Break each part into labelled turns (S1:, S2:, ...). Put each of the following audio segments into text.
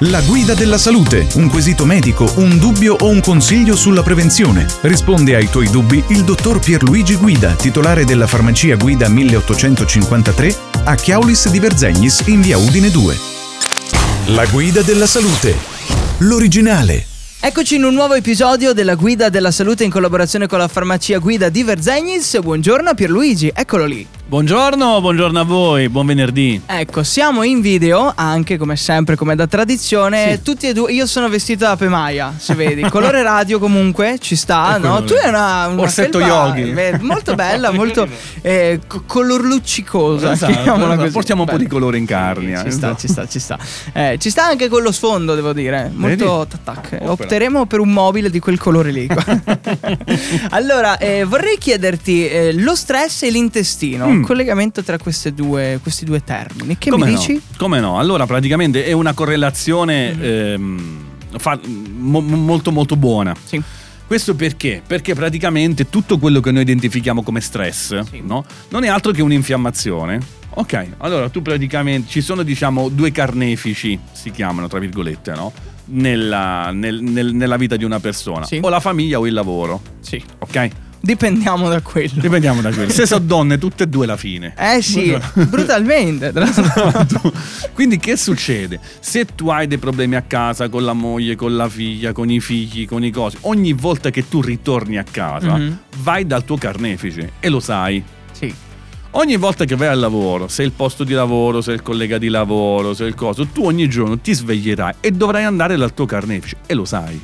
S1: La guida della salute, un quesito medico, un dubbio o un consiglio sulla prevenzione. Risponde ai tuoi dubbi il dottor Pierluigi Guida, titolare della farmacia Guida 1853 a Chiaulis di Verzegnis in via Udine 2. La guida della salute. L'originale.
S2: Eccoci in un nuovo episodio della Guida della Salute in collaborazione con la farmacia Guida di Verzegnis. Buongiorno Pierluigi, eccolo lì.
S3: Buongiorno, buongiorno a voi, buon venerdì.
S2: Ecco, siamo in video, anche come sempre, come da tradizione,
S3: Sì.
S2: tutti e due. Io sono vestito da Pemaia, se vedi. Colore radio comunque, ci sta, no? Tu hai una, una
S3: Orsetto
S2: felpa,
S3: yogi.
S2: eh, molto bella, molto eh, co- color luccicosa.
S3: Esatto, esatto.
S2: così.
S3: Portiamo un po' di colore in carnia.
S2: Ci sta, ci sta, ci sta. Eh, ci sta anche con lo sfondo, devo dire. Molto.
S3: Opera.
S2: Opteremo per un mobile di quel colore lì. allora, eh, vorrei chiederti eh, lo stress e l'intestino,
S3: Mm.
S2: Il collegamento tra queste due, questi due termini. Che
S3: Come
S2: mi
S3: no?
S2: dici?
S3: Come no? Allora, praticamente è una correlazione
S2: Mm.
S3: ehm, fa- mo- molto molto buona.
S2: Sì.
S3: Questo perché? Perché praticamente tutto quello che noi identifichiamo come stress
S2: Sì.
S3: no? non è altro che un'infiammazione. Ok, allora tu praticamente ci sono diciamo due carnefici, si chiamano tra virgolette, no? Nella, nel- nel- nella vita di una persona,
S2: Sì.
S3: o la famiglia o il lavoro.
S2: Sì.
S3: Ok?
S2: Dipendiamo da quello.
S3: Dipendiamo da quello. Se sono donne, tutte e due alla fine.
S2: Eh sì, brutalmente. tra l'altro.
S3: Quindi che succede? Se tu hai dei problemi a casa con la moglie, con la figlia, con i figli, con i cosi, ogni volta che tu ritorni a casa,
S2: Mhm.
S3: vai dal tuo carnefice e lo sai.
S2: sì.
S3: Ogni volta che vai al lavoro, se il posto di lavoro, se il collega di lavoro, se il coso, tu ogni giorno ti sveglierai e dovrai andare dal tuo carnefice e lo sai.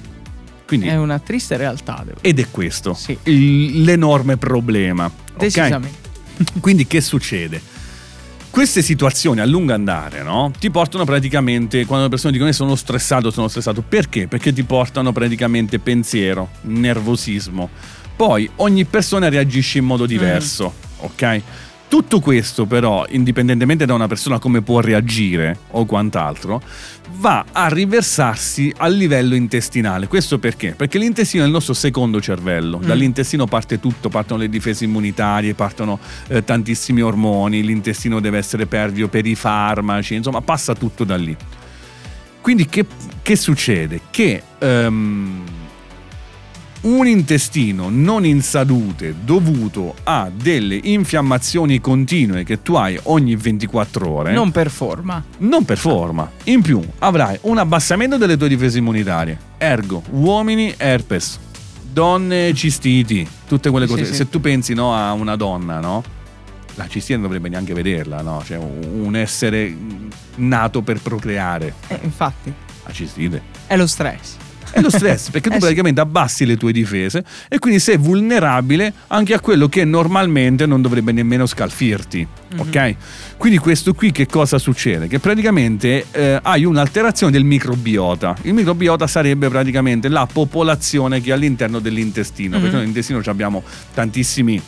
S3: Quindi,
S2: È una triste realtà,
S3: ed è questo
S2: Sì.
S3: il- l'enorme problema.
S2: Decisamente.
S3: Quindi che succede? Queste situazioni a lungo andare, no? Ti portano praticamente, quando le persone dicono "Eh, sono stressato, sono stressato, perché? Perché ti portano praticamente pensiero, nervosismo. Poi ogni persona reagisce in modo diverso, ok? Tutto questo però, indipendentemente da una persona come può reagire o quant'altro, va a riversarsi a livello intestinale. Questo perché? Perché l'intestino è il nostro secondo cervello.
S2: Mm.
S3: Dall'intestino parte tutto, partono le difese immunitarie, partono eh, tantissimi ormoni, l'intestino deve essere pervio per i farmaci, insomma passa tutto da lì. Quindi che, che succede? Che ehm, un intestino non in salute dovuto a delle infiammazioni continue che tu hai ogni 24 ore
S2: Non performa.
S3: non performa. In più avrai un abbassamento delle tue difese immunitarie. Ergo, uomini herpes, donne cistiti, tutte quelle
S2: Sì,
S3: cose.
S2: sì.
S3: Se tu pensi no, a una donna, no? La cistite non dovrebbe neanche vederla, no? Cioè un un essere nato per procreare.
S2: Eh, infatti,
S3: La cistite.
S2: è lo stress.
S3: È lo stress, perché tu
S2: Eh
S3: praticamente abbassi le tue difese e quindi sei vulnerabile anche a quello che normalmente non dovrebbe nemmeno scalfirti.
S2: Mhm.
S3: Ok? Quindi questo qui che cosa succede? Che praticamente eh, hai un'alterazione del microbiota. Il microbiota sarebbe praticamente la popolazione che è all'interno dell'intestino,
S2: Mhm.
S3: perché noi nell'intestino abbiamo tantissimi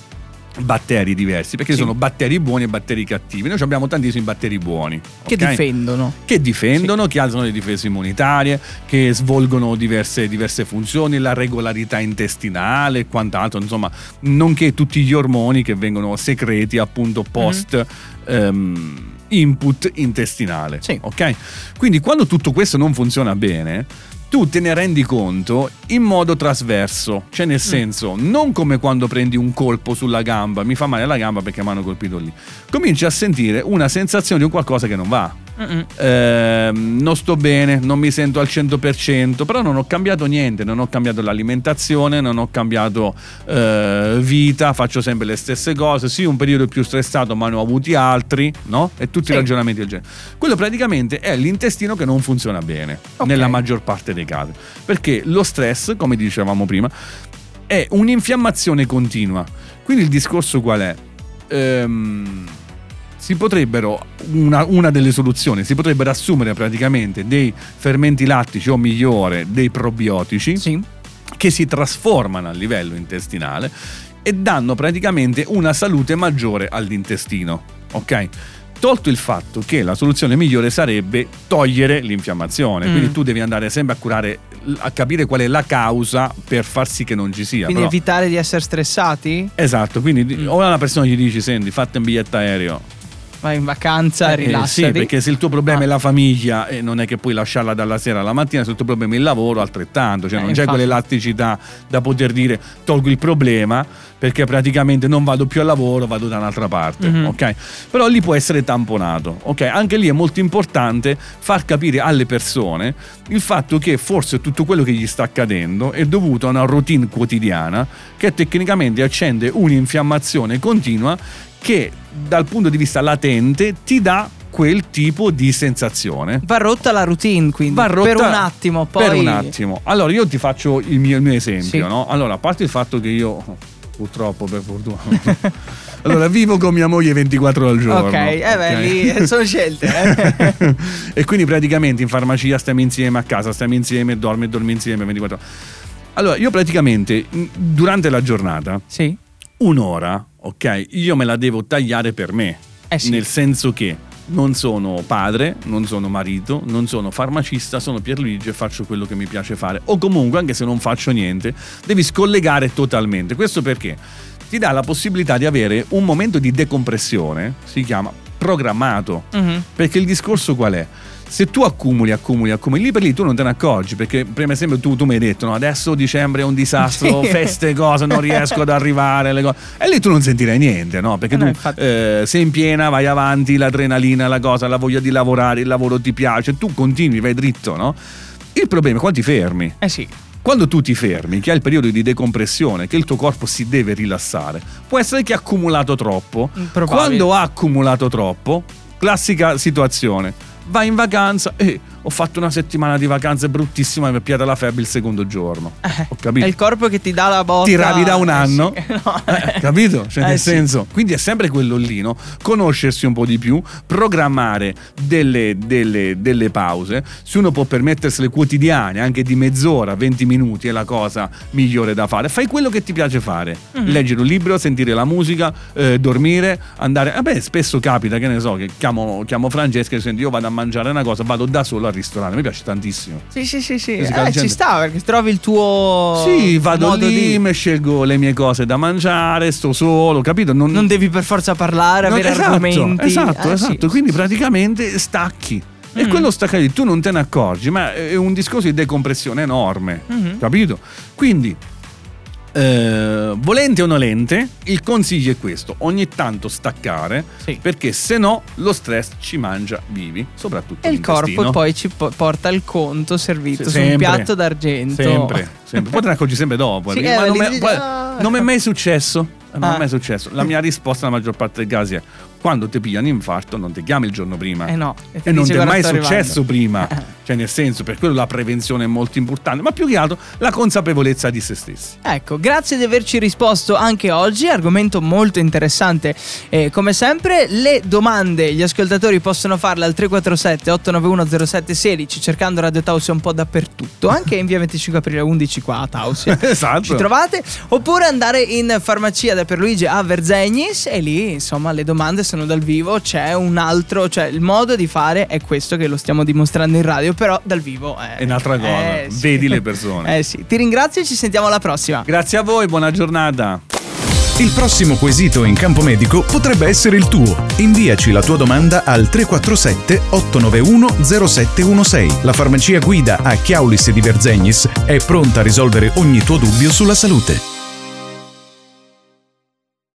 S3: batteri diversi, perché
S2: Sì.
S3: sono batteri buoni e batteri cattivi. Noi abbiamo tantissimi batteri buoni.
S2: Che
S3: ok?
S2: difendono.
S3: che difendono, che alzano le difese immunitarie, che svolgono diverse, diverse funzioni, la regolarità intestinale e quant'altro, insomma, nonché tutti gli ormoni che vengono secreti appunto post ehm, input intestinale.
S2: Sì.
S3: Ok? Quindi quando tutto questo non funziona bene, tu te ne rendi conto in modo trasverso, cioè nel senso, non come quando prendi un colpo sulla gamba, mi fa male la gamba perché mi hanno colpito lì. Cominci a sentire una sensazione di un qualcosa che non va. Ehm, non sto bene, non mi sento al 100%, però non ho cambiato niente, non ho cambiato l'alimentazione, non ho cambiato eh, vita, faccio sempre le stesse cose, sì un periodo più stressato ma ne ho avuti altri, no? E tutti
S2: Sì.
S3: i ragionamenti del genere. Quello praticamente è l'intestino che non funziona bene,
S2: Ok.
S3: nella maggior parte dei casi, perché lo stress, come dicevamo prima, è un'infiammazione continua. Quindi il discorso qual è? Ehm, si potrebbero, una, una delle soluzioni, si potrebbero assumere praticamente dei fermenti lattici o migliore dei probiotici
S2: Sì.
S3: che si trasformano a livello intestinale e danno praticamente una salute maggiore all'intestino. Ok? Tolto il fatto che la soluzione migliore sarebbe togliere l'infiammazione,
S2: Mm.
S3: quindi tu devi andare sempre a curare, a capire qual è la causa per far sì che non ci sia.
S2: Quindi
S3: però-
S2: evitare di essere stressati?
S3: Esatto, quindi
S2: Mm.
S3: o una persona gli dici, senti, fate un biglietto aereo,
S2: vai in vacanza,
S3: Eh,
S2: rilassati.
S3: sì, perché se il tuo problema
S2: Ah.
S3: è la famiglia e non è che puoi lasciarla dalla sera alla mattina, se il tuo problema è il lavoro, altrettanto. Cioè,
S2: Eh,
S3: non c'è
S2: infatti.
S3: quell'elasticità da poter dire tolgo il problema perché praticamente non vado più al lavoro, vado da un'altra parte.
S2: Mhm.
S3: ok? Però lì può essere tamponato. ok? Anche lì è molto importante far capire alle persone il fatto che forse tutto quello che gli sta accadendo è dovuto a una routine quotidiana che tecnicamente accende un'infiammazione continua che dal punto di vista latente ti dà quel tipo di sensazione.
S2: Va rotta la routine, quindi
S3: Va rotta
S2: per un attimo, poi
S3: Per un attimo. Allora io ti faccio il mio, il mio esempio,
S2: Sì.
S3: no? Allora, a parte il fatto che io purtroppo per fortuna allora vivo con mia moglie 24 ore al giorno.
S2: Ok, eh beh, lì sono scelte. eh.
S3: e quindi praticamente in farmacia stiamo insieme, a casa stiamo insieme, dormi e dormi insieme 24 ore. Allora, io praticamente durante la giornata
S2: sì.
S3: un'ora, ok, io me la devo tagliare per me.
S2: Eh sì.
S3: Nel senso che non sono padre, non sono marito, non sono farmacista, sono Pierluigi e faccio quello che mi piace fare. O comunque, anche se non faccio niente, devi scollegare totalmente. Questo perché ti dà la possibilità di avere un momento di decompressione, si chiama programmato.
S2: Mhm.
S3: Perché il discorso qual è? Se tu accumuli, accumuli, accumuli, lì per lì tu non te ne accorgi, perché per esempio tu, tu mi hai detto, no, adesso dicembre è un disastro,
S2: Sì.
S3: feste, cose, non riesco ad arrivare, le cose. E lì tu non sentirai niente, no? Perché
S2: Eh no,
S3: tu
S2: infatti.
S3: eh, sei in piena, vai avanti, l'adrenalina, la cosa, la voglia di lavorare, il lavoro ti piace, tu continui, vai dritto, no? Il problema è quando ti fermi.
S2: Eh sì.
S3: Quando tu ti fermi, che hai il periodo di decompressione, che il tuo corpo si deve rilassare, può essere che ha accumulato troppo.
S2: Probabile.
S3: Quando ha accumulato troppo, classica situazione, vai in vacanza e ho fatto una settimana di vacanze bruttissima e mi è piata la febbre il secondo giorno.
S2: Eh,
S3: Ho capito?
S2: È il corpo che ti dà la botta.
S3: Ti ravi da un
S2: Eh
S3: anno,
S2: sì. No.
S3: Eh, capito? Cioè,
S2: Eh
S3: nel
S2: sì.
S3: senso, quindi è sempre quello lì, no? Conoscersi un po' di più, programmare delle, delle- delle pause. Se uno può permettersele quotidiane, anche di mezz'ora, 20 minuti, è la cosa migliore da fare. Fai quello che ti piace fare:
S2: Mhm.
S3: leggere un libro, sentire la musica, eh, dormire, andare. Vabbè, spesso capita che ne so, che chiamo, chiamo Francesca e sento io vado a mangiare una cosa, vado da solo al ristorante. Mi piace tantissimo.
S2: Sì, sì, sì, sì. Eh, ci sta perché trovi il tuo
S3: Sì, vado lì,
S2: di...
S3: mi scelgo le mie cose da mangiare, sto solo, capito?
S2: Non devi per forza parlare,
S3: No,
S2: avere
S3: esatto,
S2: argomenti.
S3: Esatto,
S2: Eh,
S3: esatto.
S2: sì.
S3: Quindi praticamente stacchi. E
S2: Mm.
S3: quello staccare lì, tu non te ne accorgi, ma è un discorso di decompressione enorme,
S2: Mhm.
S3: capito? Quindi, eh, volente o nolente, il consiglio è questo: ogni tanto staccare,
S2: Sì.
S3: perché se no lo stress ci mangia vivi, soprattutto
S2: E il corpo poi ci po- porta il conto servito
S3: Sì,
S2: su un piatto d'argento.
S3: Sempre, sempre. Poi te ne accorgi sempre dopo.
S2: Sì, eh,
S3: non, mi- poi-
S2: ah.
S3: non mi è mai successo. Non
S2: Ah.
S3: è mai successo. La mia risposta nella maggior parte dei casi è: quando ti piglia un infarto, non ti chiami il giorno prima.
S2: Eh no.
S3: E non ti è mai
S2: "Guarda, sto
S3: successo
S2: arrivando".
S3: prima. Cioè, nel senso, per quello la prevenzione è molto importante, ma più che altro la consapevolezza di se stessi.
S2: Ecco, grazie di averci risposto anche oggi, argomento molto interessante. E come sempre, le domande gli ascoltatori possono farle al 347 891 0716 cercando Radio Tausia un po' dappertutto, anche in via 25 aprile 11 qua a Tausia.
S3: Esatto.
S2: Ci trovate oppure andare in farmacia da Pierluigi a Verzegnis e lì insomma le domande sono dal vivo, c'è un altro, cioè il modo di fare è questo che lo stiamo dimostrando in radio, però dal vivo è,
S3: È un'altra cosa.
S2: Eh, sì.
S3: Vedi le persone.
S2: Eh sì, ti ringrazio e ci sentiamo alla prossima.
S3: Grazie a voi, buona giornata.
S1: Il prossimo quesito in campo medico potrebbe essere il tuo. Inviaci la tua domanda al 347 891 0716. La farmacia guida a Chiaulis di Verzegnis è pronta a risolvere ogni tuo dubbio sulla salute.